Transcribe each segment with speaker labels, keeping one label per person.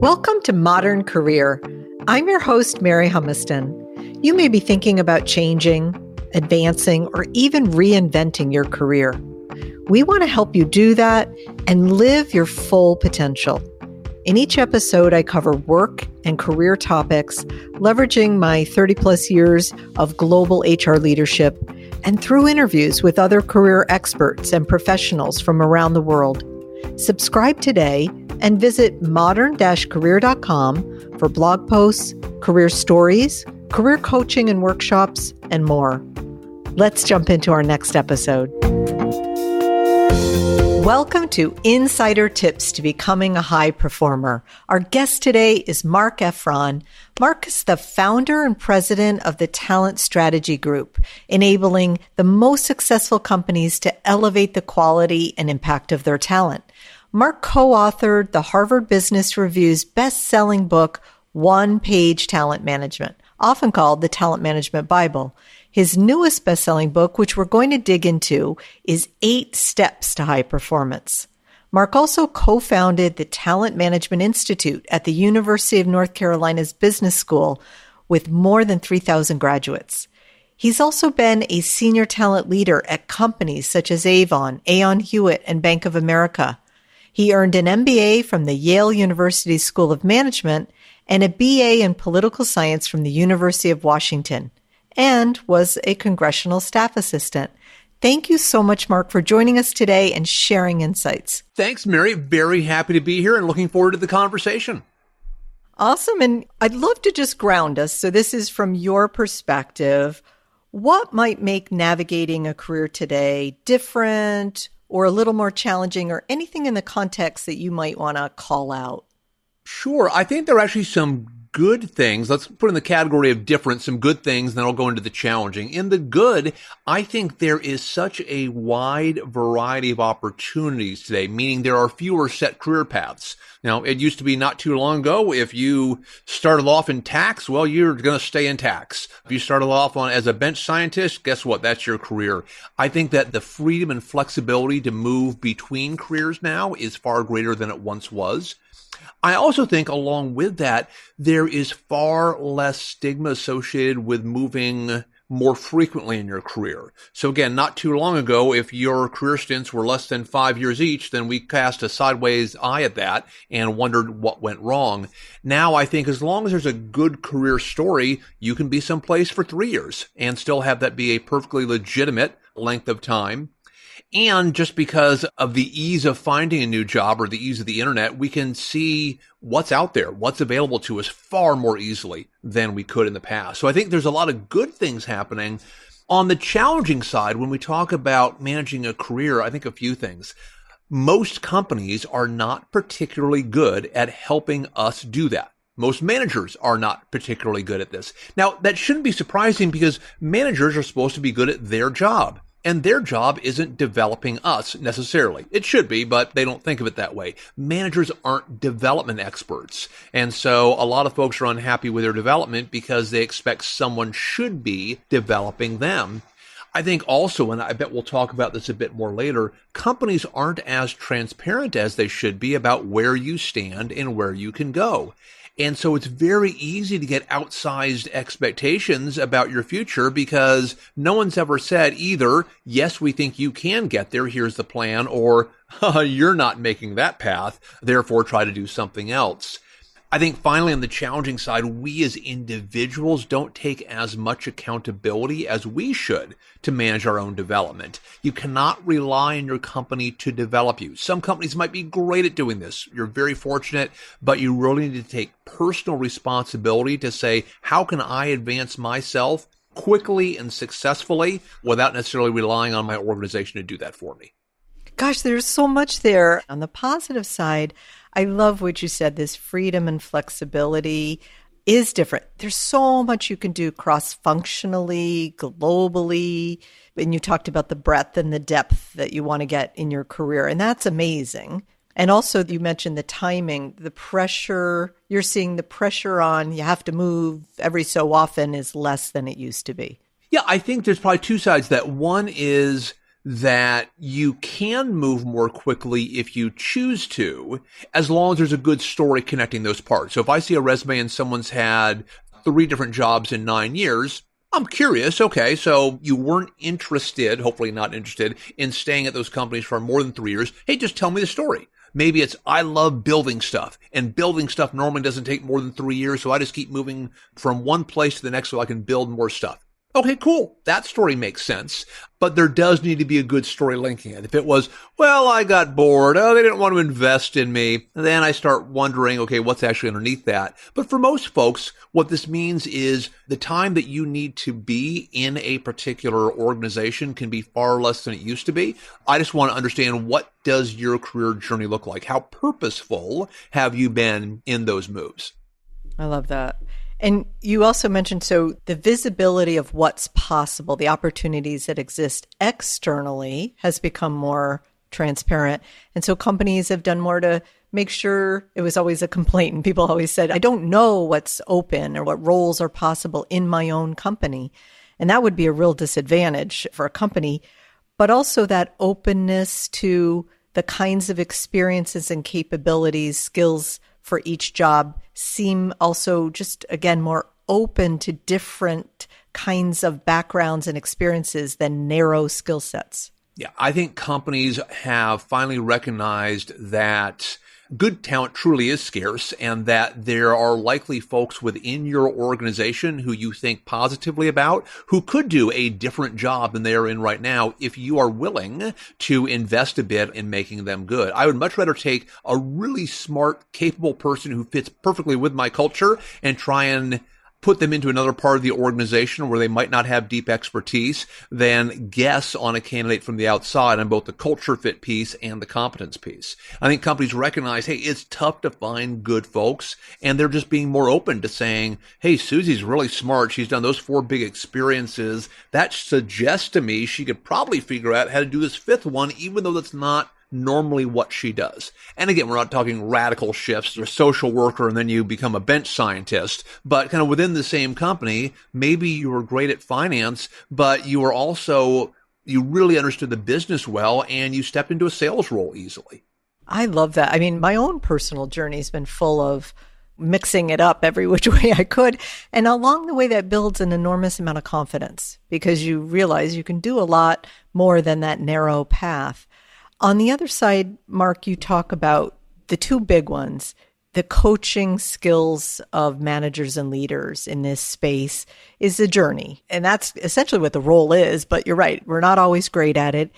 Speaker 1: Welcome to Modern Career. I'm your host, Mary Humiston. You may be thinking about changing, advancing, or even reinventing your career. We want to help you do that and live your full potential. In each episode, I cover work and career topics, leveraging my 30 plus years of global HR leadership and through interviews with other career experts and professionals from around the world. Subscribe today and visit modern career.com for blog posts, career stories, career coaching and workshops, and more. Let's jump into our next episode. Welcome to Insider Tips to Becoming a High Performer. Our guest today is Marc Effron. Marc is the founder and president of the Talent Strategy Group, enabling the most successful companies to elevate the quality and impact of their talent. Marc co-authored the Harvard Business Review's best-selling book, One Page Talent Management, often called the Talent Management Bible. His newest best-selling book, which we're going to dig into, is Eight Steps to High Performance. Marc also co-founded the Talent Management Institute at the University of North Carolina's Business School with more than 3,000 graduates. He's also been a senior talent leader at companies such as Avon, Aon Hewitt, and Bank of America. He earned an MBA from the Yale University School of Management and a BA in political science from the University of Washington and was a congressional staff assistant. Thank you so much, Marc, for joining us today and sharing insights.
Speaker 2: Thanks, Mary. Very happy to be here and looking forward to the conversation.
Speaker 1: Awesome. And I'd love to just ground us. So, this is from your perspective. What might make navigating a career today different or a little more challenging, or anything in the context that you might want to call out?
Speaker 2: Sure. I think there are actually some good things, let's put in the category of different, some good things, then I'll go into the challenging. In the good, I think there is such a wide variety of opportunities today, meaning there are fewer set career paths. Now, it used to be not too long ago, if you started off in tax, well, you're going to stay in tax. If you started off on as a bench scientist, guess what? That's your career. I think that the freedom and flexibility to move between careers now is far greater than it once was. I also think along with that, there is far less stigma associated with moving more frequently in your career. So again, not too long ago, if your career stints were less than five years each, then we cast a sideways eye at that and wondered what went wrong. Now I think as long as there's a good career story, you can be someplace for three years and still have that be a perfectly legitimate length of time. And just because of the ease of finding a new job or the ease of the internet, we can see what's out there, what's available to us far more easily than we could in the past. So I think there's a lot of good things happening. On the challenging side, when we talk about managing a career, I think a few things. Most companies are not particularly good at helping us do that. Most managers are not particularly good at this. Now, that shouldn't be surprising because managers are supposed to be good at their job. And their job isn't developing us necessarily. It should be, but they don't think of it that way. Managers aren't development experts. And so a lot of folks are unhappy with their development because they expect someone should be developing them. I think also, and I bet we'll talk about this a bit more later, companies aren't as transparent as they should be about where you stand and where you can go. And so it's very easy to get outsized expectations about your future because no one's ever said either, yes, we think you can get there. Here's the plan or you're not making that path. Therefore try to do something else. I think finally on the challenging side, we as individuals don't take as much accountability as we should to manage our own development. You cannot rely on your company to develop you. Some companies might be great at doing this. You're very fortunate, but you really need to take personal responsibility to say, how can I advance myself quickly and successfully without necessarily relying on my organization to do that for me?
Speaker 1: Gosh, there's so much there. On the positive side, I love what you said. This freedom and flexibility is different. There's so much you can do cross functionally, globally. And you talked about the breadth and the depth that you want to get in your career. And that's amazing. And also, you mentioned the timing, the pressure. You're seeing the pressure on you have to move every so often is less than it used to be.
Speaker 2: Yeah, I think there's probably two sides that. One is that you can move more quickly if you choose to, as long as there's a good story connecting those parts. So if I see a resume and someone's had three different jobs in nine years, I'm curious. Okay. So you weren't interested, hopefully not interested in staying at those companies for more than three years. Hey, just tell me the story. Maybe it's, I love building stuff and building stuff normally doesn't take more than three years. So I just keep moving from one place to the next so I can build more stuff. Okay, cool. That story makes sense, but there does need to be a good story linking it. If it was, well, I got bored. Oh, they didn't want to invest in me. Then I start wondering, okay, what's actually underneath that? But for most folks, what this means is the time that you need to be in a particular organization can be far less than it used to be. I just want to understand what does your career journey look like? How purposeful have you been in those moves?
Speaker 1: I love that. And you also mentioned so the visibility of what's possible, the opportunities that exist externally has become more transparent. And so companies have done more to make sure it was always a complaint. And people always said, I don't know what's open or what roles are possible in my own company. And that would be a real disadvantage for a company, but also that openness to the kinds of experiences and capabilities, skills for each job seem also just again more open to different kinds of backgrounds and experiences than narrow skill sets.
Speaker 2: Yeah, I think companies have finally recognized that good talent truly is scarce and that there are likely folks within your organization who you think positively about who could do a different job than they are in right now if you are willing to invest a bit in making them good. I would much rather take a really smart, capable person who fits perfectly with my culture and try and put them into another part of the organization where they might not have deep expertise than guess on a candidate from the outside on both the culture fit piece and the competence piece. I think companies recognize, hey, it's tough to find good folks and they're just being more open to saying, hey, Susie's really smart. She's done those four big experiences. That suggests to me she could probably figure out how to do this fifth one, even though that's not normally what she does. And again, we're not talking radical shifts or social worker and then you become a bench scientist, but kind of within the same company, maybe you were great at finance, but you were also, you really understood the business well and you stepped into a sales role easily.
Speaker 1: I love that. I mean, my own personal journey has been full of mixing it up every which way I could. And along the way, that builds an enormous amount of confidence because you realize you can do a lot more than that narrow path. On the other side, Marc, you talk about the two big ones the coaching skills of managers and leaders in this space is a journey. And that's essentially what the role is. But you're right, we're not always great at it.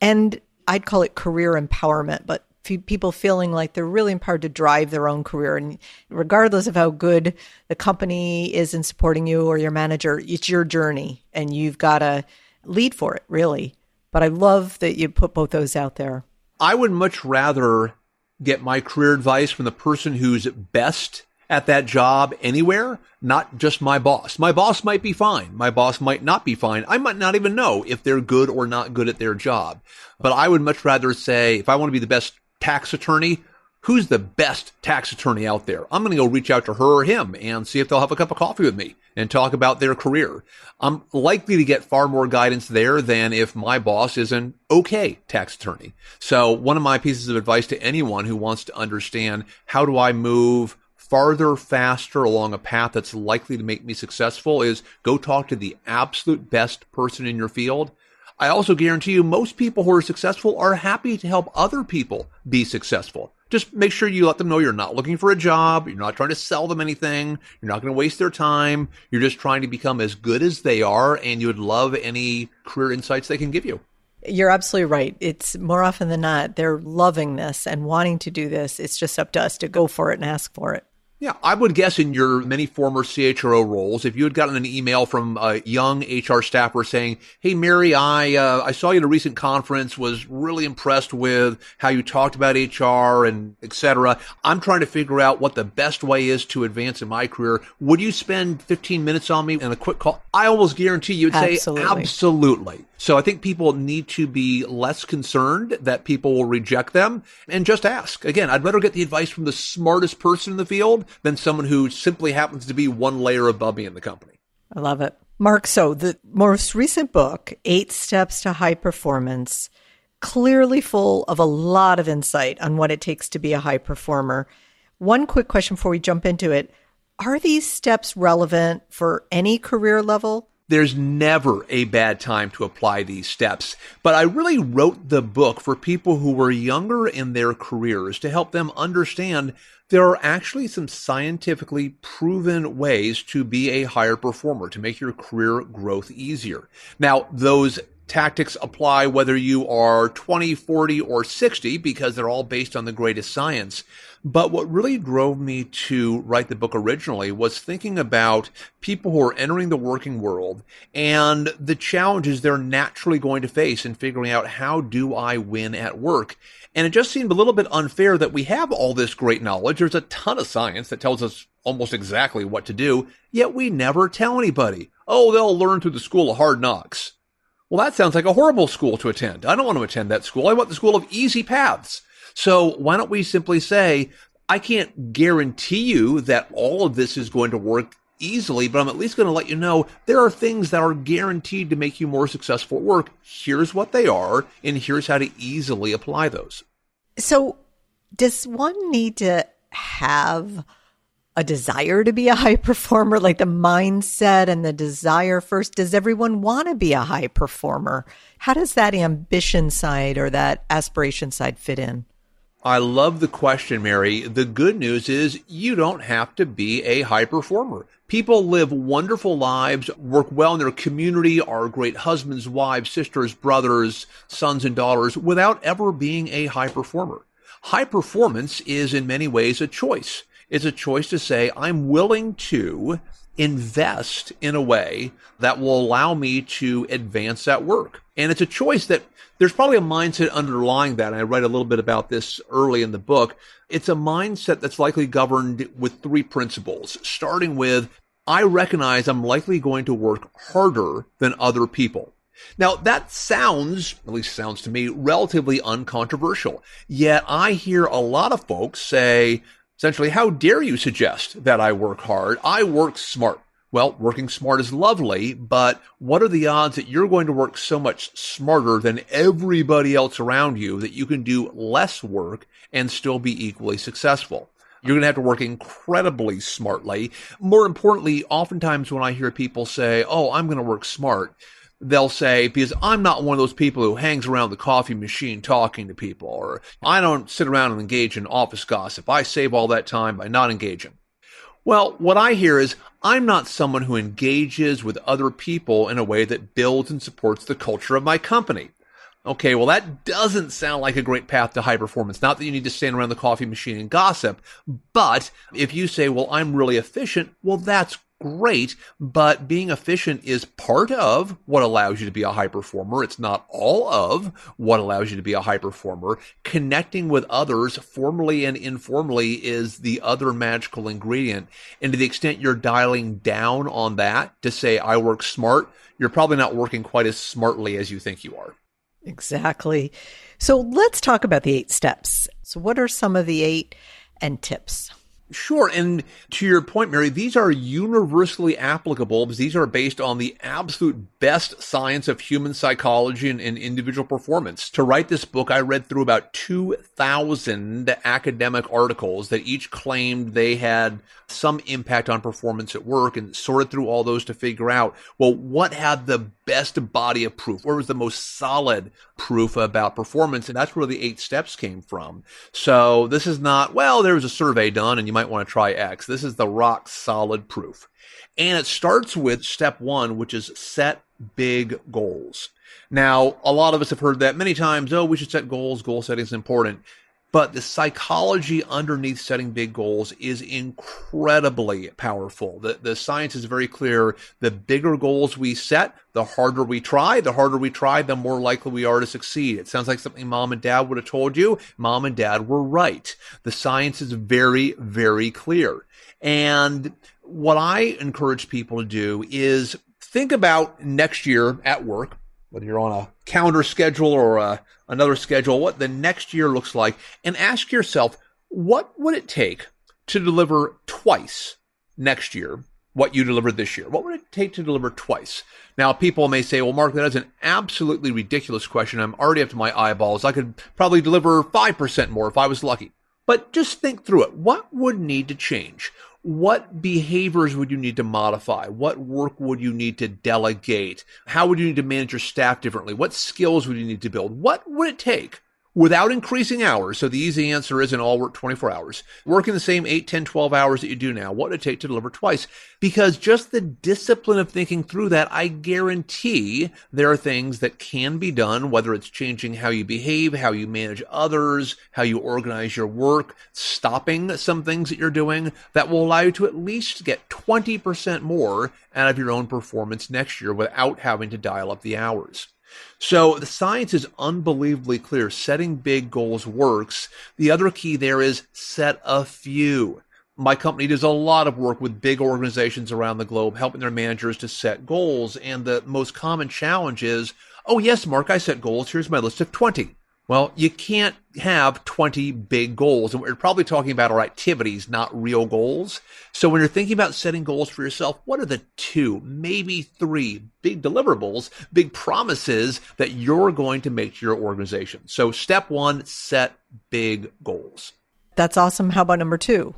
Speaker 1: And I'd call it career empowerment, but people feeling like they're really empowered to drive their own career. And regardless of how good the company is in supporting you or your manager, it's your journey and you've got to lead for it, really. But I love that you put both those out there.
Speaker 2: I would much rather get my career advice from the person who's best at that job anywhere, not just my boss. My boss might be fine. My boss might not be fine. I might not even know if they're good or not good at their job. But I would much rather say, if I want to be the best tax attorney, who's the best tax attorney out there? I'm going to go reach out to her or him and see if they'll have a cup of coffee with me and talk about their career. I'm likely to get far more guidance there than if my boss is an okay tax attorney. So one of my pieces of advice to anyone who wants to understand how do I move farther, faster along a path that's likely to make me successful is go talk to the absolute best person in your field I also guarantee you most people who are successful are happy to help other people be successful. Just make sure you let them know you're not looking for a job. You're not trying to sell them anything. You're not going to waste their time. You're just trying to become as good as they are. And you would love any career insights they can give you.
Speaker 1: You're absolutely right. It's more often than not, they're loving this and wanting to do this. It's just up to us to go for it and ask for it.
Speaker 2: Yeah, I would guess in your many former CHRO roles, if you had gotten an email from a young HR staffer saying, "Hey, Mary, I uh, I saw you at a recent conference, was really impressed with how you talked about HR and etc. I'm trying to figure out what the best way is to advance in my career. Would you spend 15 minutes on me and a quick call?" I almost guarantee you'd
Speaker 1: absolutely.
Speaker 2: say, "Absolutely." So I think people need to be less concerned that people will reject them and just ask. Again, I'd rather get the advice from the smartest person in the field than someone who simply happens to be one layer above me in the company.
Speaker 1: I love it. Marc, so the most recent book, Eight Steps to High Performance, clearly full of a lot of insight on what it takes to be a high performer. One quick question before we jump into it Are these steps relevant for any career level?
Speaker 2: There's never a bad time to apply these steps. But I really wrote the book for people who were younger in their careers to help them understand there are actually some scientifically proven ways to be a higher performer, to make your career growth easier. Now, those tactics apply whether you are 20, 40, or 60 because they're all based on the greatest science. But what really drove me to write the book originally was thinking about people who are entering the working world and the challenges they're naturally going to face in figuring out how do I win at work. And it just seemed a little bit unfair that we have all this great knowledge. There's a ton of science that tells us almost exactly what to do, yet we never tell anybody. Oh, they'll learn through the school of hard knocks. Well, that sounds like a horrible school to attend. I don't want to attend that school. I want the school of easy paths. So why don't we simply say, I can't guarantee you that all of this is going to work easily, but I'm at least going to let you know there are things that are guaranteed to make you more successful at work. Here's what they are, and here's how to easily apply those.
Speaker 1: So, does one need to have a desire to be a high performer, like the mindset and the desire first? Does everyone want to be a high performer? How does that ambition side or that aspiration side fit in?
Speaker 2: I love the question, Mary. The good news is you don't have to be a high performer. People live wonderful lives, work well in their community, are great husbands, wives, sisters, brothers, sons, and daughters without ever being a high performer. High performance is in many ways a choice. It's a choice to say, I'm willing to invest in a way that will allow me to advance at work. And it's a choice that there's probably a mindset underlying that. I write a little bit about this early in the book. It's a mindset that's likely governed with three principles, starting with, I recognize I'm likely going to work harder than other people. Now that sounds, at least sounds to me, relatively uncontroversial. Yet I hear a lot of folks say, essentially, how dare you suggest that I work hard? I work smart. Well, working smart is lovely, but what are the odds that you're going to work so much smarter than everybody else around you that you can do less work and still be equally successful? You're going to have to work incredibly smartly. More importantly, oftentimes when I hear people say, Oh, I'm going to work smart, they'll say, because I'm not one of those people who hangs around the coffee machine talking to people, or I don't sit around and engage in office gossip. I save all that time by not engaging. Well, what I hear is I'm not someone who engages with other people in a way that builds and supports the culture of my company. Okay, well, that doesn't sound like a great path to high performance. Not that you need to stand around the coffee machine and gossip, but if you say, well, I'm really efficient, well, that's great, but being efficient is part of what allows you to be a high performer. It's not all of what allows you to be a high performer. Connecting with others formally and informally is the other magical ingredient. And to the extent you're dialing down on that to say, I work smart, you're probably not working quite as smartly as you think you are.
Speaker 1: Exactly. So let's talk about the eight steps. So, what are some of the eight and tips?
Speaker 2: Sure. And to your point, Mary, these are universally applicable because these are based on the absolute best science of human psychology and, and, individual performance. To write this book, I read through about 2,000 academic articles that each claimed they had some impact on performance at work and sorted through all those to figure out, well, what had the best body of proof? Where was the most solid proof about performance? And that's where the eight steps came from. So this is not, well, there was a survey done and you might want to try X. This is the rock solid proof. And it starts with step one, which is set big goals. Now, a lot of us have heard that many times. Oh, we should set goals. Goal setting is important. But the psychology underneath setting big goals is incredibly powerful. The, the science is very clear. The bigger goals we set, the harder we try. The harder we try, the more likely we are to succeed. It sounds like something mom and dad would have told you. Mom and dad were right. The science is very, very clear. And what I encourage people to do is think about next year at work whether you're on a calendar schedule or uh, another schedule, what the next year looks like, and ask yourself, what would it take to deliver twice next year what you delivered this year? What would it take to deliver twice? Now, people may say, well, Marc, that is an absolutely ridiculous question. I'm already up to my eyeballs. I could probably deliver 5% more if I was lucky. But just think through it. What would need to change? What behaviors would you need to modify? What work would you need to delegate? How would you need to manage your staff differently? What skills would you need to build? What would it take without increasing hours. So the easy answer isn't all work 24 hours. Working the same 8, 10, 12 hours that you do now, what would it take to deliver twice? Because just the discipline of thinking through that, I guarantee there are things that can be done, whether it's changing how you behave, how you manage others, how you organize your work, stopping some things that you're doing that will allow you to at least get 20% more out of your own performance next year without having to dial up the hours. So the science is unbelievably clear. Setting big goals works. The other key there is set a few. My company does a lot of work with big organizations around the globe, helping their managers to set goals. And the most common challenge is, oh, yes, Marc, I set goals. Here's my list of 20. Well, you can't have 20 big goals. And we're probably talking about our activities, not real goals. So when you're thinking about setting goals for yourself, what are the two, maybe three big deliverables, big promises that you're going to make to your organization? So step one, set big goals.
Speaker 1: That's awesome. How about number two?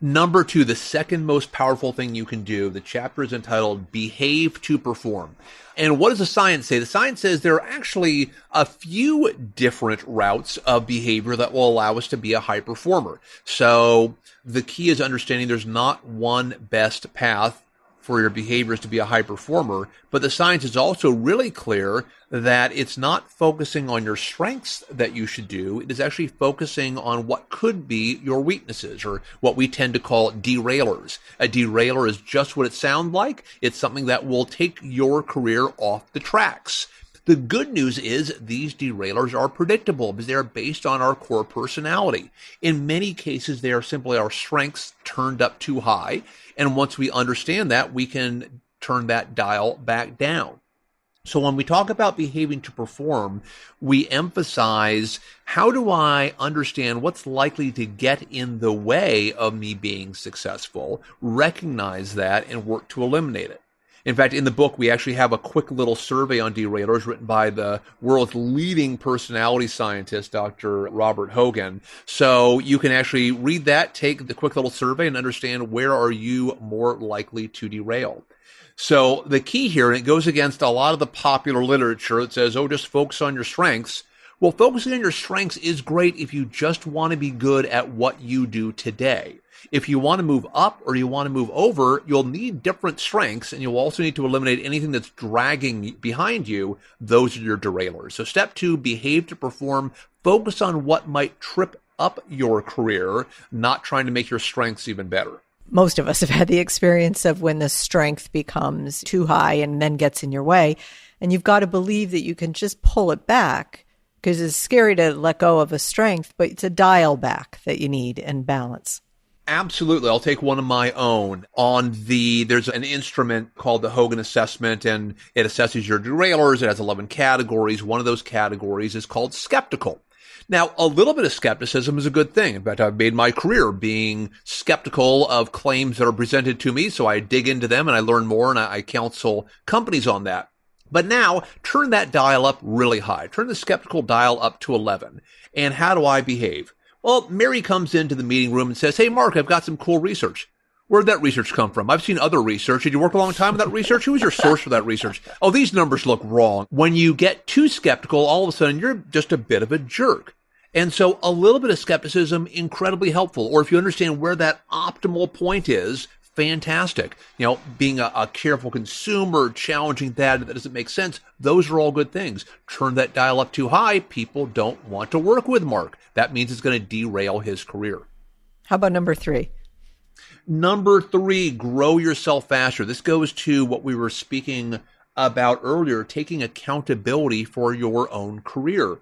Speaker 2: Number two, the second most powerful thing you can do, the chapter is entitled Behave to Perform. And what does the science say? The science says there are actually a few different routes of behavior that will allow us to be a high performer. So the key is understanding there's not one best path for your behaviors to be a high performer. But the science is also really clear that it's not focusing on your strengths that you should do. It is actually focusing on what could be your weaknesses or what we tend to call derailers. A derailer is just what it sounds like. It's something that will take your career off the tracks. The good news is these derailers are predictable because they are based on our core personality. In many cases, they are simply our strengths turned up too high. And once we understand that, we can turn that dial back down. So when we talk about behaving to perform, we emphasize how do I understand what's likely to get in the way of me being successful, recognize that, and work to eliminate it. In fact, in the book, we actually have a quick little survey on derailers written by the world's leading personality scientist, Dr. Robert Hogan. So you can actually read that, take the quick little survey, and understand where are you more likely to derail. So the key here, and it goes against a lot of the popular literature that says, oh, just focus on your strengths. Well, focusing on your strengths is great if you just want to be good at what you do today. If you want to move up or you want to move over, you'll need different strengths and you'll also need to eliminate anything that's dragging behind you. Those are your derailers. So step two, behave to perform. Focus on what might trip up your career, not trying to make your strengths even better.
Speaker 1: Most of us have had the experience of when the strength becomes too high and then gets in your way. And you've got to believe that you can just pull it back because it's scary to let go of a strength, but it's a dial back that you need and balance.
Speaker 2: Absolutely. I'll take one of my own on the, there's an instrument called the Hogan assessment and it assesses your derailers. It has 11 categories. One of those categories is called skeptical. Now, a little bit of skepticism is a good thing. In fact, I've made my career being skeptical of claims that are presented to me. So I dig into them and I learn more and I counsel companies on that. But now turn that dial up really high. Turn the skeptical dial up to 11. And how do I behave? Well, Mary comes into the meeting room and says, Hey, Marc, I've got some cool research. Where'd that research come from? I've seen other research. Did you work a long time with that research? Who was your source for that research? Oh, these numbers look wrong. When you get too skeptical, all of a sudden you're just a bit of a jerk. And so a little bit of skepticism, incredibly helpful. Or if you understand where that optimal point is, fantastic. You know, being a, a, careful consumer, challenging that that doesn't make sense. Those are all good things. Turn that dial up too high, people don't want to work with Marc. That means it's going to derail his career.
Speaker 1: How about number three?
Speaker 2: Number three, grow yourself faster. This goes to what we were speaking about earlier, taking accountability for your own career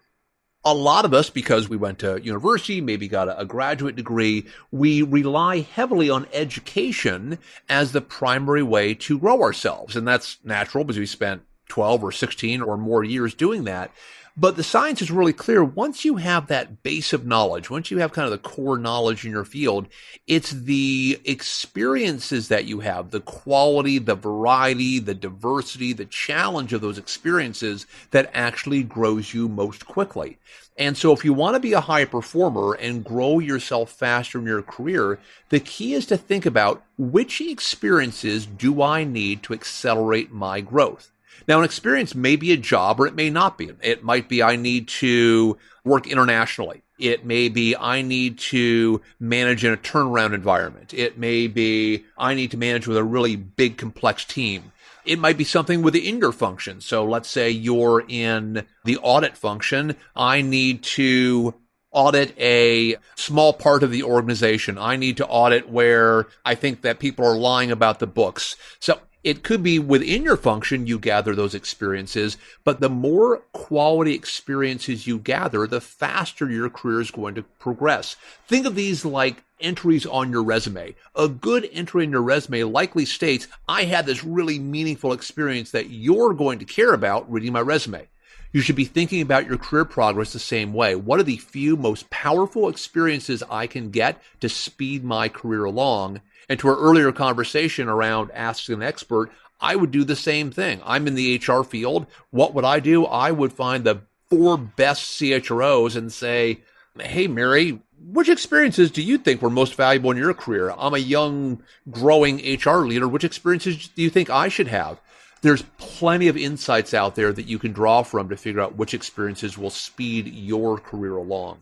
Speaker 2: a lot of us, because we went to university, maybe got a, a, graduate degree, we rely heavily on education as the primary way to grow ourselves. And that's natural because we spent 12 or 16 or more years doing that. But the science is really clear. Once you have that base of knowledge, once you have kind of the core knowledge in your field, it's the experiences that you have, the quality, the variety, the diversity, the challenge of those experiences that actually grows you most quickly. And so if you want to be a high performer and grow yourself faster in your career, the key is to think about which experiences do I need to accelerate my growth? Now, an experience may be a job or it may not be. It might be I need to work internationally. It may be I need to manage in a turnaround environment. It may be I need to manage with a really big complex team. It might be something within your function. So let's say you're in the audit function. I need to audit a small part of the organization. I need to audit where I think that people are lying about the books. So it could be within your function you gather those experiences, but the more quality experiences you gather, the faster your career is going to progress. Think of these like entries on your resume. A good entry in your resume likely states, I had this really meaningful experience that you're going to care about reading my resume. You should be thinking about your career progress the same way. What are the few most powerful experiences I can get to speed my career along? And to our earlier conversation around asking an expert, I would do the same thing. I'm in the HR field. What would I do? I would find the four best CHROs and say, Hey, Mary, which experiences do you think were most valuable in your career? I'm a young, growing HR leader. Which experiences do you think I should have? There's plenty of insights out there that you can draw from to figure out which experiences will speed your career along.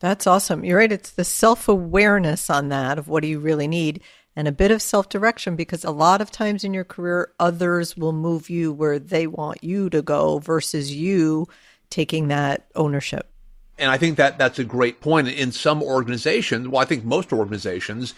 Speaker 1: That's awesome. You're right. It's the self awareness on that of what do you really need and a bit of self direction because a lot of times in your career, others will move you where they want you to go versus you taking that ownership.
Speaker 2: And I think that that's a great point. In some organizations, well, I think most organizations,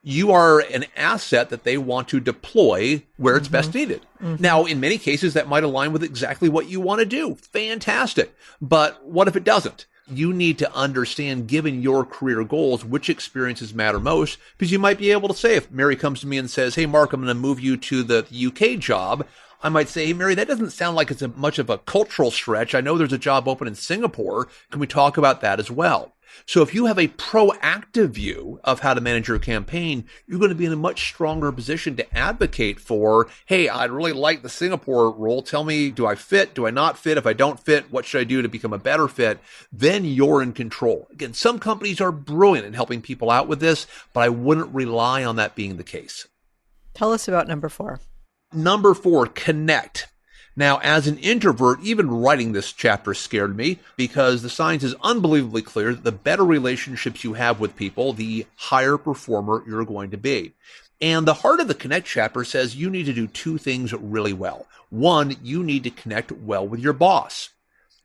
Speaker 2: you are an asset that they want to deploy where it's mm-hmm. best needed. Mm-hmm. Now, in many cases, that might align with exactly what you want to do. Fantastic. But what if it doesn't? You need to understand, given your career goals, which experiences matter most. Because you might be able to say, if Mary comes to me and says, Hey, Marc, I'm going to move you to the UK job. I might say, Hey, Mary, that doesn't sound like it's a, much of a cultural stretch. I know there's a job open in Singapore. Can we talk about that as well? So if you have a proactive view of how to manage your campaign, you're going to be in a much stronger position to advocate for, hey, I'd really like the Singapore role. Tell me, do I fit? Do I not fit? If I don't fit, what should I do to become a better fit? Then you're in control. Again, some companies are brilliant in helping people out with this, but I wouldn't rely on that being the case.
Speaker 1: Tell us about number four.
Speaker 2: Number four, connect. Now, as an introvert, even writing this chapter scared me because the science is unbelievably clear that the better relationships you have with people, the higher performer you're going to be. And the heart of the connect chapter says you need to do two things really well. One, you need to connect well with your boss.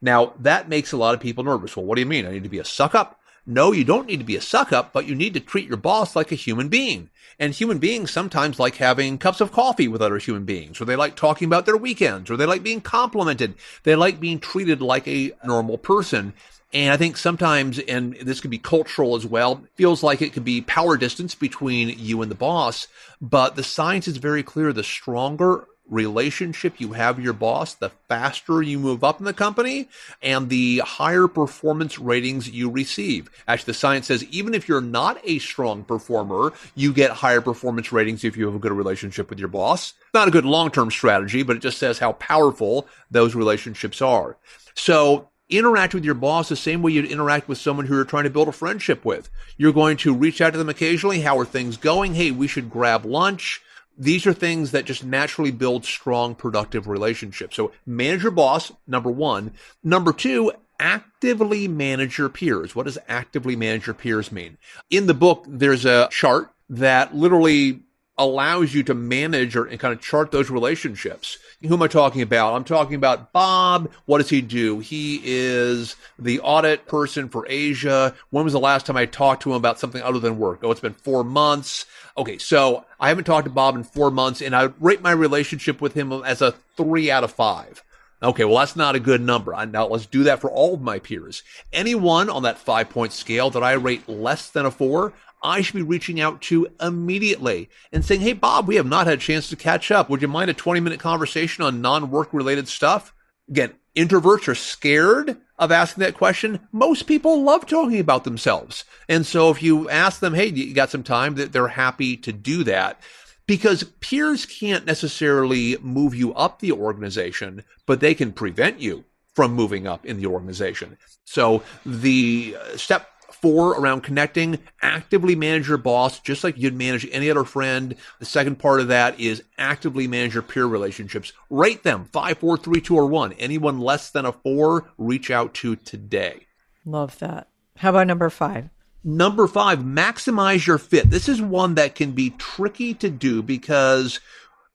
Speaker 2: Now, that makes a lot of people nervous. Well, what do you mean? I need to be a suck up? No, you don't need to be a suck up, but you need to treat your boss like a human being. And human beings sometimes like having cups of coffee with other human beings, or they like talking about their weekends, or they like being complimented. They like being treated like a normal person. And I think sometimes, and this could be cultural as well, feels like it could be power distance between you and the boss. But the science is very clear. The stronger relationship you have your boss, the faster you move up in the company and the higher performance ratings you receive. Actually, the science says even if you're not a strong performer, you get higher performance ratings if you have a good relationship with your boss. Not a good long-term strategy, but it just says how powerful those relationships are. So interact with your boss the same way you'd interact with someone who you're trying to build a friendship with. You're going to reach out to them occasionally. How are things going? Hey, we should grab lunch these are things that just naturally build strong, productive relationships. So manage your boss, number one. Number two, actively manage your peers. What does actively manage your peers mean? In the book, there's a chart that literally allows you to manage or and kind of chart those relationships. Who am I talking about? I'm talking about Bob. What does he do? He is the audit person for Asia. When was the last time I talked to him about something other than work? Oh, it's been four months. Okay, so I haven't talked to Bob in four months, and I rate my relationship with him as a three out of five. Okay, well, that's not a good number. Now let's do that for all of my peers. Anyone on that five point scale that I rate less than a four, I should be reaching out to immediately and saying, Hey, Bob, we have not had a chance to catch up. Would you mind a 20 minute conversation on non work related stuff? Again, introverts are scared of asking that question. Most people love talking about themselves. And so if you ask them, hey, you got some time, that they're happy to do that because peers can't necessarily move you up the organization, but they can prevent you from moving up in the organization. So the step four around connecting, actively manage your boss just like you'd manage any other friend. The second part of that is actively manage your peer relationships. Rate them five, four, three, two, or one. Anyone less than a four, reach out to today.
Speaker 1: Love that. How about number five?
Speaker 2: Number five, maximize your fit. This is one that can be tricky to do because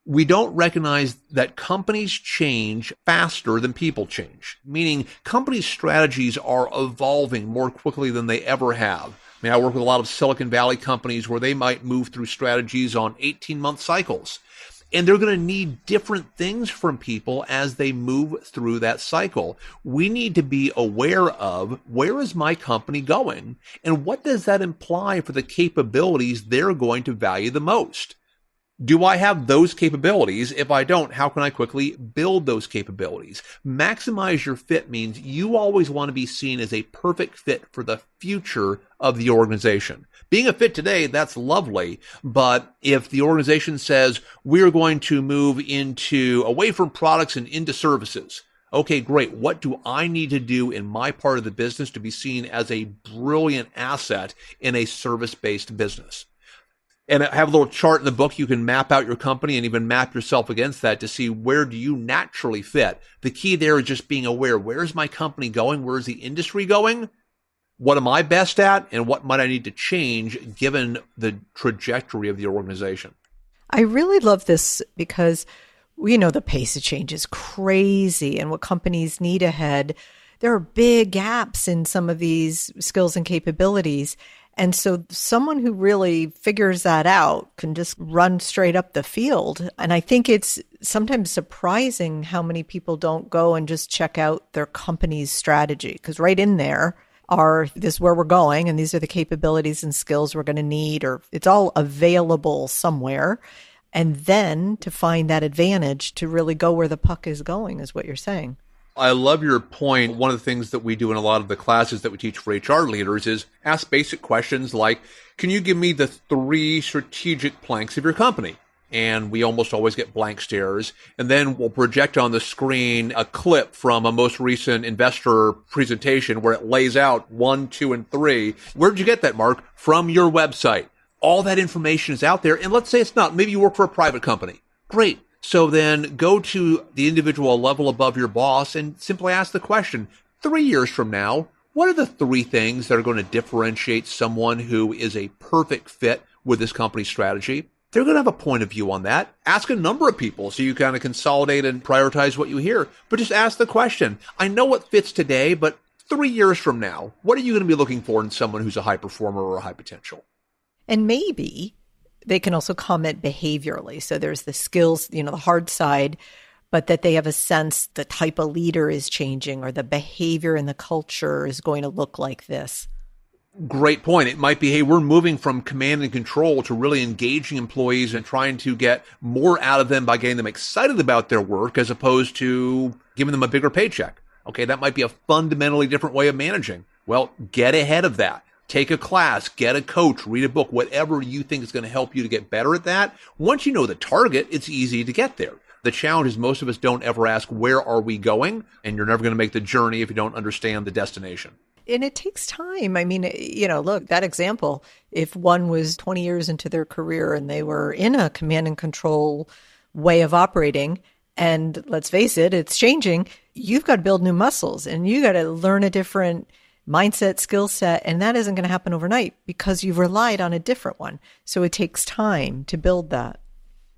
Speaker 2: we don't recognize that companies change faster than people change, meaning companies' strategies are evolving more quickly than they ever have. I mean, I work with a lot of Silicon Valley companies where they might move through strategies on 18 month cycles. And they're going to need different things from people as they move through that cycle. We need to be aware of where is my company going and what does that imply for the capabilities they're going to value the most? Do I have those capabilities? If I don't, how can I quickly build those capabilities? Maximize your fit means you always want to be seen as a perfect fit for the future of the organization. Being a fit today, that's lovely. But if the organization says we're going to move into away from products and into services, okay, great. What do I need to do in my part of the business to be seen as a brilliant asset in a service based business? And I have a little chart in the book you can map out your company and even map yourself against that to see where do you naturally fit. The key there is just being aware. Where's my company going? Where's the industry going? What am I best at? And what might I need to change given the trajectory of the organization?
Speaker 1: I really love this because we know the pace of change is crazy and what companies need ahead. There are big gaps in some of these skills and capabilities. And so someone who really figures that out can just run straight up the field. And I think it's sometimes surprising how many people don't go and just check out their company's strategy because right in there are this is where we're going and these are the capabilities and skills we're going to need or it's all available somewhere. And then to find that advantage to really go where the puck is going is what you're saying.
Speaker 2: I love your point. One of the things that we do in a lot of the classes that we teach for HR leaders is ask basic questions like, can you give me the three strategic planks of your company? And we almost always get blank stares. And then we'll project on the screen a clip from a most recent investor presentation where it lays out one, two, and three. Where'd you get that, Marc? From your website. All that information is out there. And let's say it's not. Maybe you work for a private company. Great. So then go to the individual level above your boss and simply ask the question three years from now, what are the three things that are going to differentiate someone who is a perfect fit with this company's strategy? They're going to have a point of view on that. Ask a number of people so you kind of consolidate and prioritize what you hear, but just ask the question. I know what fits today, but three years from now, what are you going to be looking for in someone who's a high performer or a high potential?
Speaker 1: And maybe they can also comment behaviorally. So there's the skills, you know, the hard side, but that they have a sense the type of leader is changing or the behavior and the culture is going to look like this.
Speaker 2: Great point. It might be, hey, we're moving from command and control to really engaging employees and trying to get more out of them by getting them excited about their work as opposed to giving them a bigger paycheck. Okay, that might be a fundamentally different way of managing. Well, get ahead of that take a class, get a coach, read a book, whatever you think is going to help you to get better at that. Once you know the target, it's easy to get there. The challenge is most of us don't ever ask, where are we going? And you're never going to make the journey if you don't understand the destination.
Speaker 1: And it takes time. I mean, you know, look, that example, if one was 20 years into their career and they were in a command and control way of operating, and let's face it, it's changing, you've got to build new muscles and you got to learn a different mindset, skill set, and that isn't going to happen overnight because you've relied on a different one. So it takes time to build that.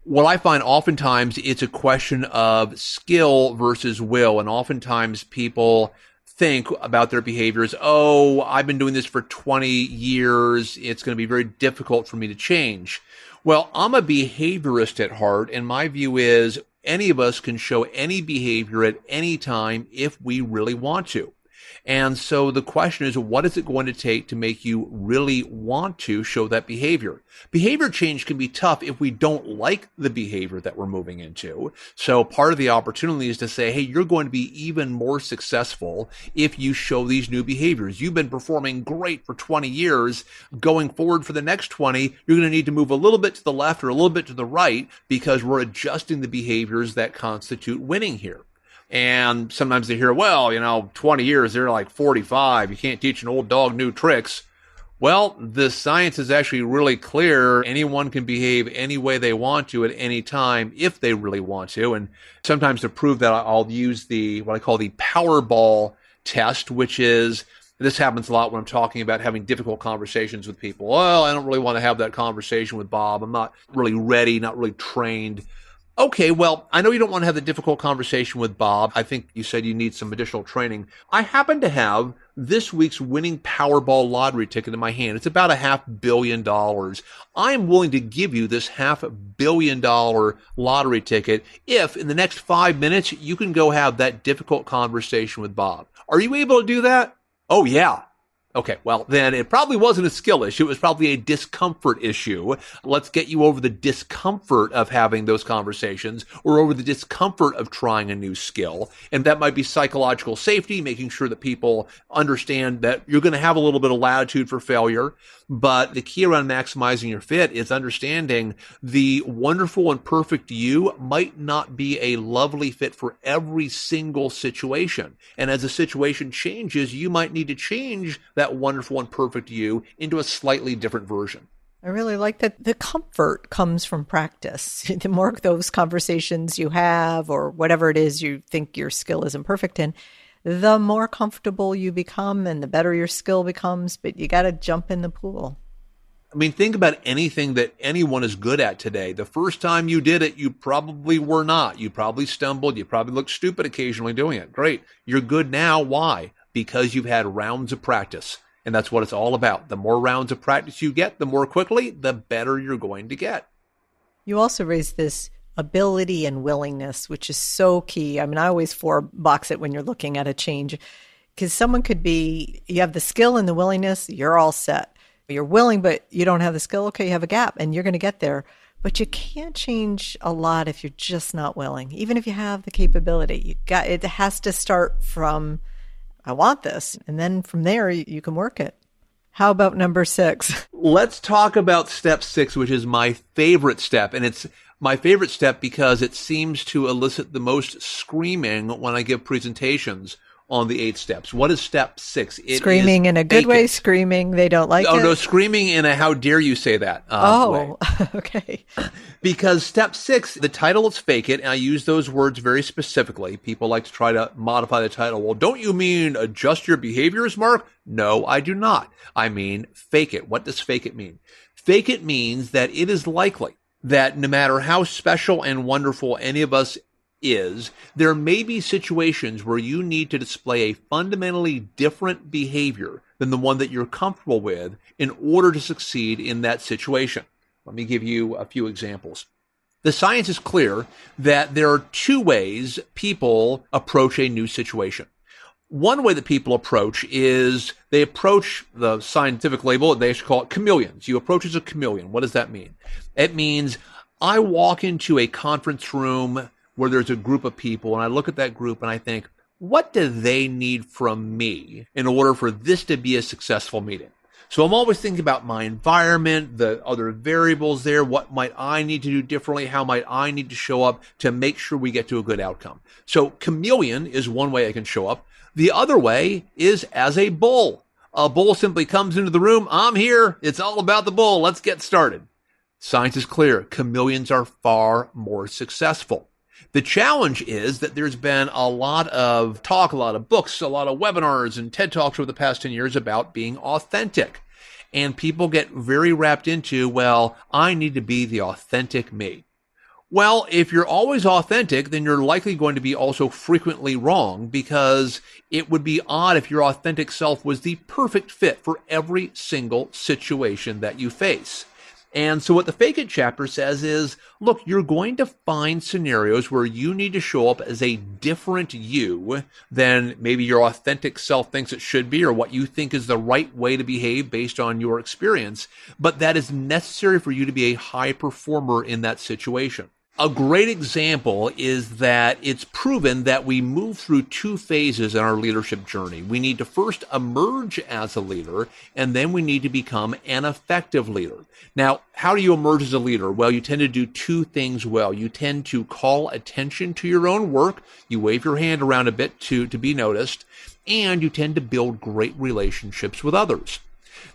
Speaker 2: What I find oftentimes it's a question of skill versus will. And oftentimes people think about their behaviors. Oh, I've been doing this for 20 years. It's going to be very difficult for me to change. Well, I'm a behaviorist at heart. And my view is any of us can show any behavior at any time if we really want to. And so the question is, what is it going to take to make you really want to show that behavior? Behavior change can be tough if we don't like the behavior that we're moving into. So part of the opportunity is to say, hey, you're going to be even more successful if you show these new behaviors. You've been performing great for 20 years. Going forward for the next 20, you're going to need to move a little bit to the left or a little bit to the right because we're adjusting the behaviors that constitute winning here. And sometimes they hear, well, you know, 20 years, they're like 45. You can't teach an old dog new tricks. Well, the science is actually really clear. Anyone can behave any way they want to at any time if they really want to. And sometimes to prove that, I'll use the, what I call the Powerball test, which is this happens a lot when I'm talking about having difficult conversations with people. Well, I don't really want to have that conversation with Bob. I'm not really ready, not really trained. Okay, well, I know you don't want to have the difficult conversation with Bob. I think you said you need some additional training. I happen to have this week's winning Powerball lottery ticket in my hand. It's about a half billion dollars. I am willing to give you this half billion dollar lottery ticket if in the next five minutes you can go have that difficult conversation with Bob. Are you able to do that? Oh, yeah. Okay, well, then it probably wasn't a skill issue. It was probably a discomfort issue. Let's get you over the discomfort of having those conversations or over the discomfort of trying a new skill. And that might be psychological safety, making sure that people understand that you're going to have a little bit of latitude for failure. But the key around maximizing your fit is understanding the wonderful and perfect you might not be a lovely fit for every single situation. And as the situation changes, you might need to change that wonderful and perfect you into a slightly different version.
Speaker 1: I really like that the comfort comes from practice. The more those conversations you have, or whatever it is you think your skill isn't perfect in, the more comfortable you become and the better your skill becomes, but you got to jump in the pool.
Speaker 2: I mean, think about anything that anyone is good at today. The first time you did it, you probably were not. You probably stumbled. You probably looked stupid occasionally doing it. Great. You're good now. Why? Because you've had rounds of practice. And that's what it's all about. The more rounds of practice you get, the more quickly, the better you're going to get.
Speaker 1: You also raised this ability and willingness, which is so key. I mean, I always four box it when you're looking at a change because someone could be, you have the skill and the willingness, you're all set. You're willing, but you don't have the skill. Okay, you have a gap and you're going to get there. But you can't change a lot if you're just not willing. Even if you have the capability, you got it has to start from I want this, and then from there you can work it. How about number 6?
Speaker 2: Let's talk about step 6, which is my favorite step and it's my favorite step because it seems to elicit the most screaming when I give presentations on the eight steps. What is step six?
Speaker 1: It screaming in a good way, it. screaming they don't like
Speaker 2: oh,
Speaker 1: it.
Speaker 2: no, screaming in a how dare you say that.
Speaker 1: Uh, oh, okay.
Speaker 2: because step six, the title is fake it, and I use those words very specifically. People like to try to modify the title. Well, don't you mean adjust your behaviors, Marc? No, I do not. I mean fake it. What does fake it mean? Fake it means that it is likely that no matter how special and wonderful any of us is, there may be situations where you need to display a fundamentally different behavior than the one that you're comfortable with in order to succeed in that situation. Let me give you a few examples. The science is clear that there are two ways people approach a new situation. One way that people approach is they approach the scientific label, they actually call it chameleons. You approach as a chameleon. What does that mean? It means I walk into a conference room where there's a group of people and I look at that group and I think, what do they need from me in order for this to be a successful meeting? So I'm always thinking about my environment, the other variables there. What might I need to do differently? How might I need to show up to make sure we get to a good outcome? So chameleon is one way I can show up. The other way is as a bull. A bull simply comes into the room. I'm here. It's all about the bull. Let's get started. Science is clear. Chameleons are far more successful. The challenge is that there's been a lot of talk, a lot of books, a lot of webinars and TED Talks over the past 10 years about being authentic. And people get very wrapped into, well, I need to be the authentic me. Well, if you're always authentic, then you're likely going to be also frequently wrong because it would be odd if your authentic self was the perfect fit for every single situation that you face. And so what the fake it chapter says is, look, you're going to find scenarios where you need to show up as a different you than maybe your authentic self thinks it should be or what you think is the right way to behave based on your experience. But that is necessary for you to be a high performer in that situation. A great example is that it's proven that we move through two phases in our leadership journey. We need to first emerge as a leader, and then we need to become an effective leader. Now, how do you emerge as a leader? Well, you tend to do two things well. You tend to call attention to your own work. You wave your hand around a bit to, to be noticed, and you tend to build great relationships with others.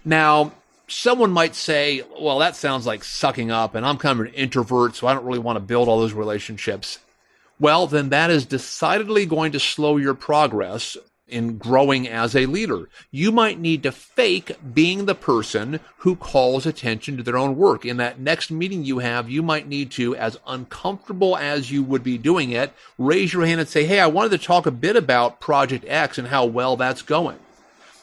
Speaker 2: Now, someone might say, well, that sounds like sucking up, and I'm kind of an introvert, so I don't really want to build all those relationships. Well, then that is decidedly going to slow your progress in growing as a leader. You might need to fake being the person who calls attention to their own work. In that next meeting you have, you might need to, as uncomfortable as you would be doing it, raise your hand and say, Hey, I wanted to talk a bit about Project X and how well that's going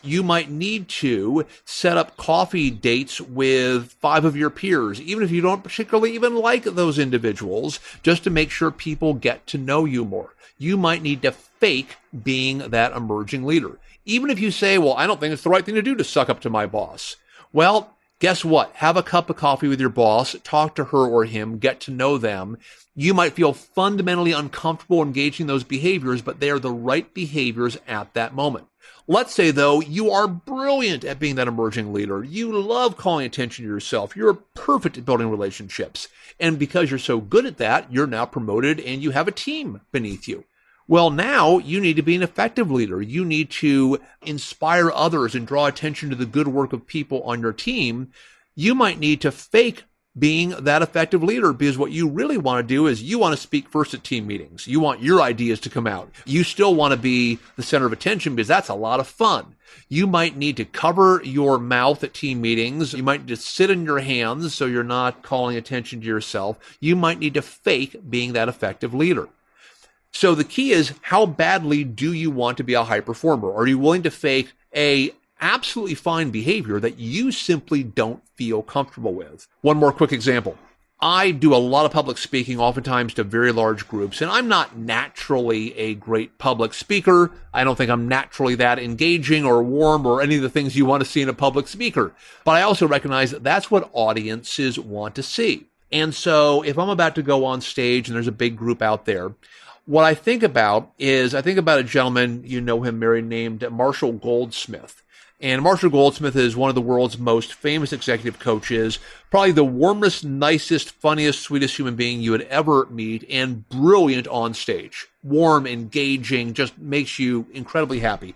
Speaker 2: you might need to set up coffee dates with five of your peers, even if you don't particularly even like those individuals, just to make sure people get to know you more. You might need to fake being that emerging leader. Even if you say, well, I don't think it's the right thing to do to suck up to my boss. Well, guess what? Have a cup of coffee with your boss, talk to her or him, get to know them. You might feel fundamentally uncomfortable engaging those behaviors, but they are the right behaviors at that moment. Let's say, though, you are brilliant at being that emerging leader. You love calling attention to yourself. You're perfect at building relationships. And because you're so good at that, you're now promoted and you have a team beneath you. Well, now you need to be an effective leader. You need to inspire others and draw attention to the good work of people on your team. You might need to fake being that effective leader because what you really want to do is you want to speak first at team meetings. You want your ideas to come out. You still want to be the center of attention because that's a lot of fun. You might need to cover your mouth at team meetings. You might just sit in your hands so you're not calling attention to yourself. You might need to fake being that effective leader. So the key is how badly do you want to be a high performer? Are you willing to fake a absolutely fine behavior that you simply don't feel comfortable with. One more quick example. I do a lot of public speaking, oftentimes to very large groups, and I'm not naturally a great public speaker. I don't think I'm naturally that engaging or warm or any of the things you want to see in a public speaker. But I also recognize that that's what audiences want to see. And so if I'm about to go on stage and there's a big group out there, what I think about is I think about a gentleman, you know him, Mary, named Marshall Goldsmith. And Marshall Goldsmith is one of the world's most famous executive coaches, probably the warmest, nicest, funniest, sweetest human being you would ever meet, and brilliant on stage. Warm, engaging, just makes you incredibly happy.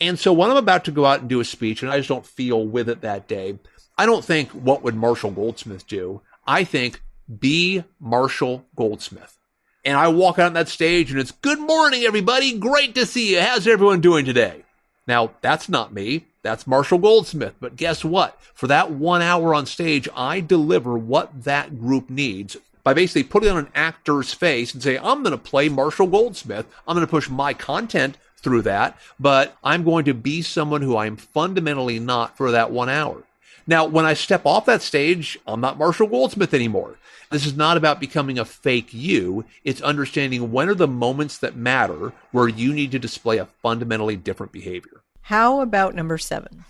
Speaker 2: And so when I'm about to go out and do a speech, and I just don't feel with it that day, I don't think, what would Marshall Goldsmith do? I think, be Marshall Goldsmith. And I walk out on that stage and it's, good morning, everybody. Great to see you. How's everyone doing today? Now, that's not me. That's Marshall Goldsmith. But guess what? For that one hour on stage, I deliver what that group needs by basically putting on an actor's face and say, I'm going to play Marshall Goldsmith. I'm going to push my content through that, but I'm going to be someone who I'm fundamentally not for that one hour. Now, when I step off that stage, I'm not Marshall Goldsmith anymore. This is not about becoming a fake you. It's understanding when are the moments that matter where you need to display a fundamentally different behavior.
Speaker 1: How about number seven?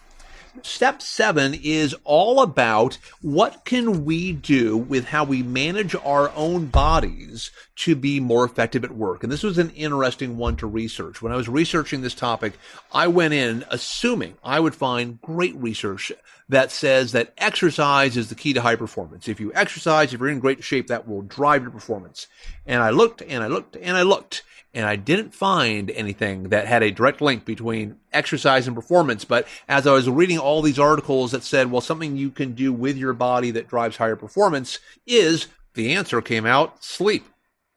Speaker 2: Step seven is all about what can we do with how we manage our own bodies to be more effective at work. And this was an interesting one to research. When I was researching this topic, I went in assuming I would find great research that says that exercise is the key to high performance. If you exercise, if you're in great shape, that will drive your performance. And I looked and I looked and I looked and I didn't find anything that had a direct link between exercise and performance. But as I was reading all these articles that said, well, something you can do with your body that drives higher performance is the answer came out sleep.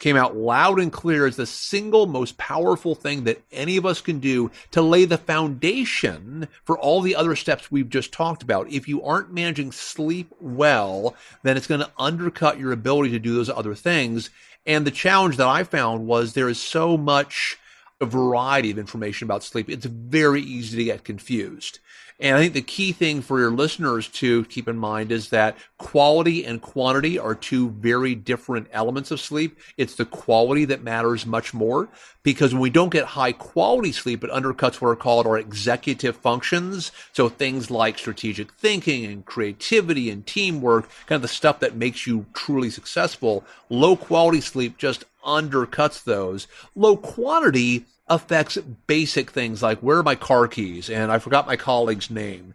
Speaker 2: Came out loud and clear as the single most powerful thing that any of us can do to lay the foundation for all the other steps we've just talked about. If you aren't managing sleep well, then it's going to undercut your ability to do those other things. And the challenge that I found was there is so much variety of information about sleep, it's very easy to get confused. And I think the key thing for your listeners to keep in mind is that quality and quantity are two very different elements of sleep. It's the quality that matters much more because when we don't get high quality sleep, it undercuts what are called our executive functions. So things like strategic thinking and creativity and teamwork, kind of the stuff that makes you truly successful. Low quality sleep just undercuts those. Low quantity affects basic things like where are my car keys and I forgot my colleague's name.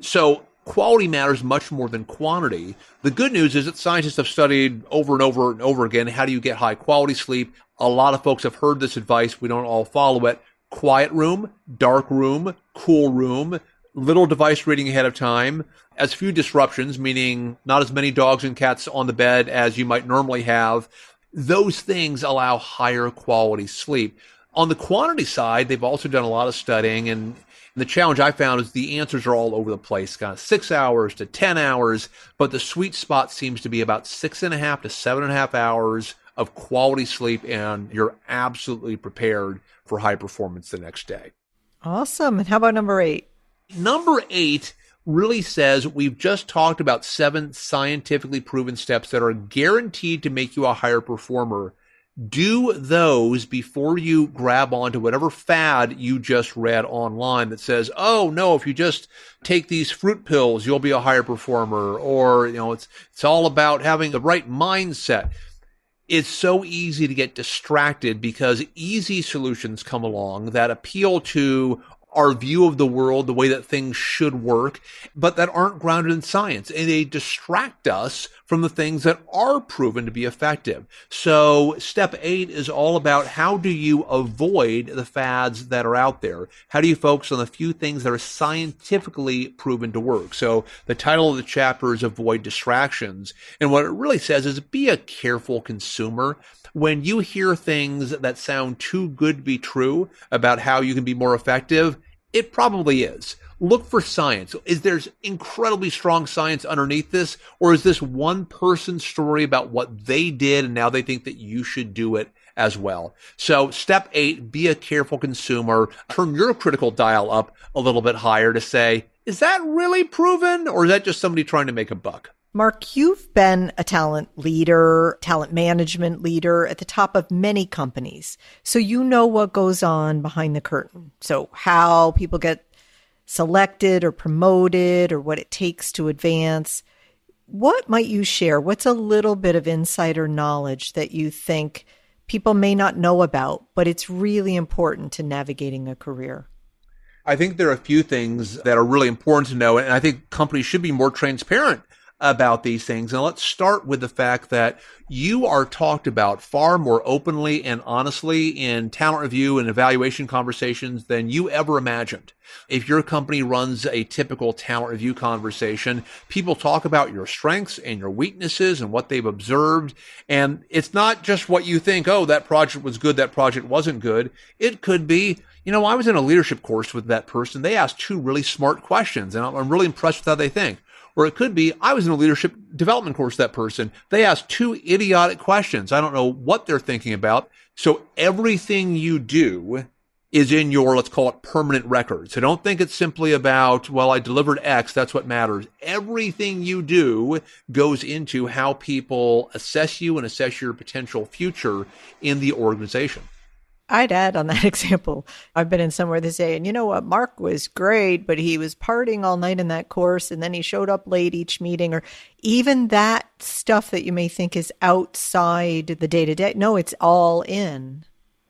Speaker 2: So quality matters much more than quantity. The good news is that scientists have studied over and over and over again how do you get high quality sleep. A lot of folks have heard this advice. We don't all follow it. Quiet room, dark room, cool room, little device reading ahead of time, as few disruptions, meaning not as many dogs and cats on the bed as you might normally have. Those things allow higher quality sleep. On the quantity side, they've also done a lot of studying and the challenge I found is the answers are all over the place, kind of six hours to 10 hours, but the sweet spot seems to be about six and a half to seven and a half hours of quality sleep, and you're absolutely prepared for high performance the next day.
Speaker 1: Awesome. And how about number eight?
Speaker 2: Number eight really says we've just talked about seven scientifically proven steps that are guaranteed to make you a higher performer do those before you grab onto whatever fad you just read online that says, "Oh no, if you just take these fruit pills, you'll be a higher performer," or you know, it's it's all about having the right mindset. It's so easy to get distracted because easy solutions come along that appeal to our view of the world, the way that things should work, but that aren't grounded in science. And they distract us from the things that are proven to be effective. So step eight is all about how do you avoid the fads that are out there? How do you focus on the few things that are scientifically proven to work? So the title of the chapter is avoid distractions. And what it really says is be a careful consumer when you hear things that sound too good to be true about how you can be more effective, it probably is. Look for science. Is there incredibly strong science underneath this? Or is this one person's story about what they did and now they think that you should do it as well? So step eight, be a careful consumer. Turn your critical dial up a little bit higher to say, is that really proven or is that just somebody trying to make a buck?
Speaker 1: Marc, you've been a talent leader, talent management leader at the top of many companies. So you know what goes on behind the curtain. So how people get selected or promoted or what it takes to advance. What might you share? What's a little bit of insider knowledge that you think people may not know about, but it's really important to navigating a career?
Speaker 2: I think there are a few things that are really important to know, and I think companies should be more transparent about these things. And let's start with the fact that you are talked about far more openly and honestly in talent review and evaluation conversations than you ever imagined. If your company runs a typical talent review conversation, people talk about your strengths and your weaknesses and what they've observed. And it's not just what you think, oh, that project was good, that project wasn't good. It could be, you know, I was in a leadership course with that person. They asked two really smart questions and I'm really impressed with how they think. Or it could be, I was in a leadership development course, that person. They asked two idiotic questions. I don't know what they're thinking about. So everything you do is in your, let's call it permanent record. So don't think it's simply about, well, I delivered X. That's what matters. Everything you do goes into how people assess you and assess your potential future in the organization.
Speaker 1: I'd add on that example. I've been in somewhere they say, and you know what, Marc was great, but he was partying all night in that course, and then he showed up late each meeting, or even that stuff that you may think is outside the day to day. No, it's all in.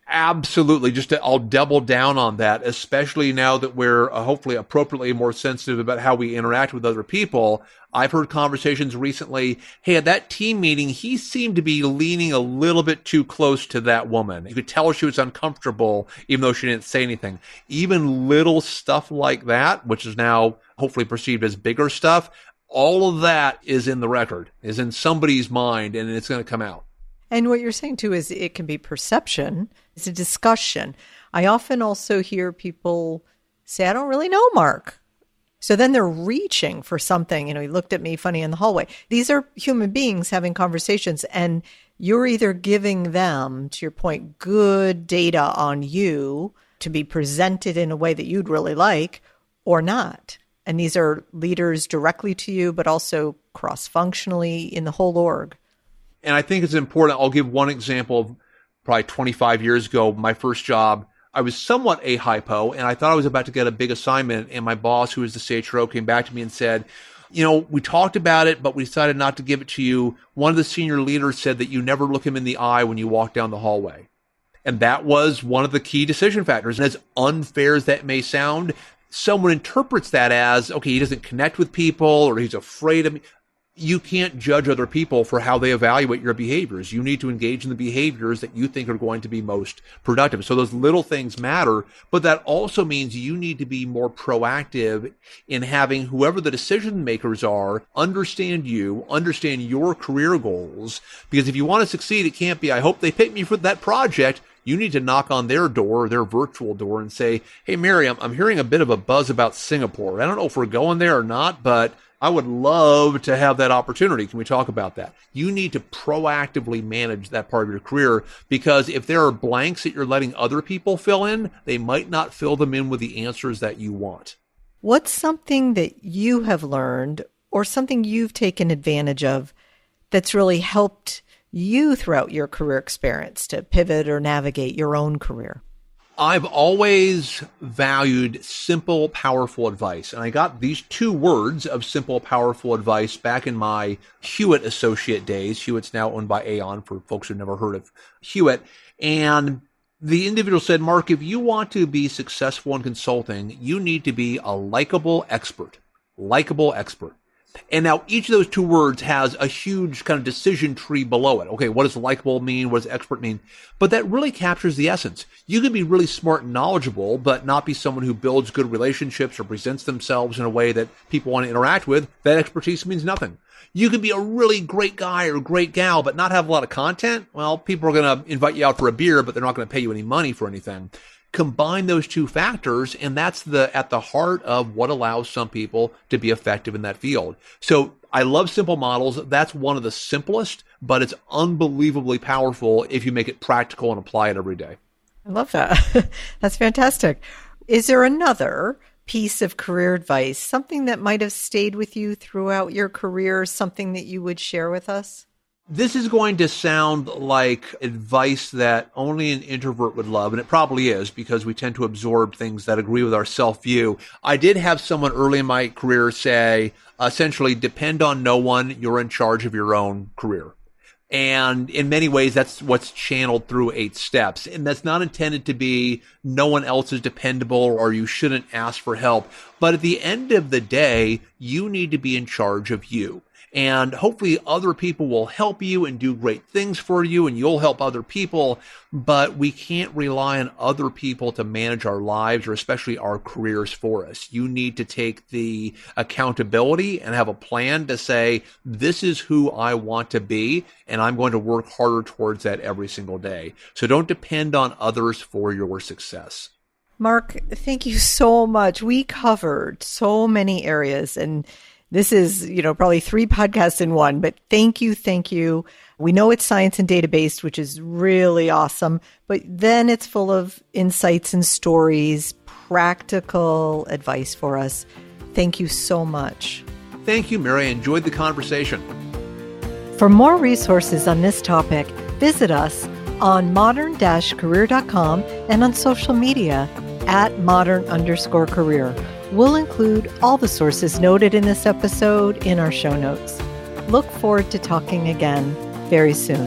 Speaker 2: Absolutely. Just to, I'll double down on that, especially now that we're uh, hopefully appropriately more sensitive about how we interact with other people. I've heard conversations recently. Hey, at that team meeting, he seemed to be leaning a little bit too close to that woman. You could tell she was uncomfortable, even though she didn't say anything. Even little stuff like that, which is now hopefully perceived as bigger stuff, all of that is in the record, is in somebody's mind, and it's going to come out.
Speaker 1: And what you're saying too is it can be perception, it's a discussion. I often also hear people say, I don't really know Marc. So then they're reaching for something. You know, he looked at me funny in the hallway. These are human beings having conversations and you're either giving them, to your point, good data on you to be presented in a way that you'd really like or not. And these are leaders directly to you, but also cross functionally in the whole org.
Speaker 2: And I think it's important. I'll give one example probably 25 years ago, my first job. I was somewhat a hypo and I thought I was about to get a big assignment. And my boss, who was the CHRO, came back to me and said, you know, we talked about it, but we decided not to give it to you. One of the senior leaders said that you never look him in the eye when you walk down the hallway. And that was one of the key decision factors. And as unfair as that may sound, someone interprets that as, okay, he doesn't connect with people or he's afraid of me you can't judge other people for how they evaluate your behaviors. You need to engage in the behaviors that you think are going to be most productive. So those little things matter, but that also means you need to be more proactive in having whoever the decision makers are understand you, understand your career goals. Because if you want to succeed, it can't be, I hope they pick me for that project you need to knock on their door, their virtual door, and say, Hey, Mary, I'm, I'm, hearing a bit of a buzz about Singapore. I don't know if we're going there or not, but I would love to have that opportunity. Can we talk about that? You need to proactively manage that part of your career because if there are blanks that you're letting other people fill in, they might not fill them in with the answers that you want.
Speaker 1: What's something that you have learned or something you've taken advantage of that's really helped you throughout your career experience to pivot or navigate your own career?
Speaker 2: I've always valued simple, powerful advice. And I got these two words of simple, powerful advice back in my Hewitt associate days. Hewitt's now owned by Aon for folks who've never heard of Hewitt. And the individual said, Marc, if you want to be successful in consulting, you need to be a likable expert. Likable expert. And now each of those two words has a huge kind of decision tree below it. Okay, what does likable mean? What does expert mean? But that really captures the essence. You can be really smart and knowledgeable, but not be someone who builds good relationships or presents themselves in a way that people want to interact with. That expertise means nothing. You can be a really great guy or great gal, but not have a lot of content. Well, people are going to invite you out for a beer, but they're not going to pay you any money for anything combine those two factors and that's the at the heart of what allows some people to be effective in that field. So i love simple models. That's one of the simplest but it's unbelievably powerful if you make it practical and apply it every day.
Speaker 1: I love that. That's fantastic. Is there another piece of career advice something that might have stayed with you throughout your career something that you would share with us
Speaker 2: this is going to sound like advice that only an introvert would love, and it probably is because we tend to absorb things that agree with our self view. I did have someone early in my career say, essentially, depend on no one, you're in charge of your own career. And in many ways, that's what's channeled through eight steps. And that's not intended to be no one else is dependable or you shouldn't ask for help. But at the end of the day, you need to be in charge of you and hopefully other people will help you and do great things for you and you'll help other people. But we can't rely on other people to manage our lives or especially our careers for us. You need to take the accountability and have a plan to say, this is who I want to be and I'm going to work harder towards that every single day. So don't depend on others for your success.
Speaker 1: Marc, thank you so much. We covered so many areas and this is, you know, probably three podcasts in one, but thank you. Thank you. We know it's science and data based, which is really awesome, but then it's full of insights and stories, practical advice for us. Thank you so much.
Speaker 2: Thank you, Mary. I enjoyed the conversation.
Speaker 1: For more resources on this topic, visit us on modern-career.com and on social media at modern underscore career. We'll include all the sources noted in this episode in our show notes. Look forward to talking again very soon.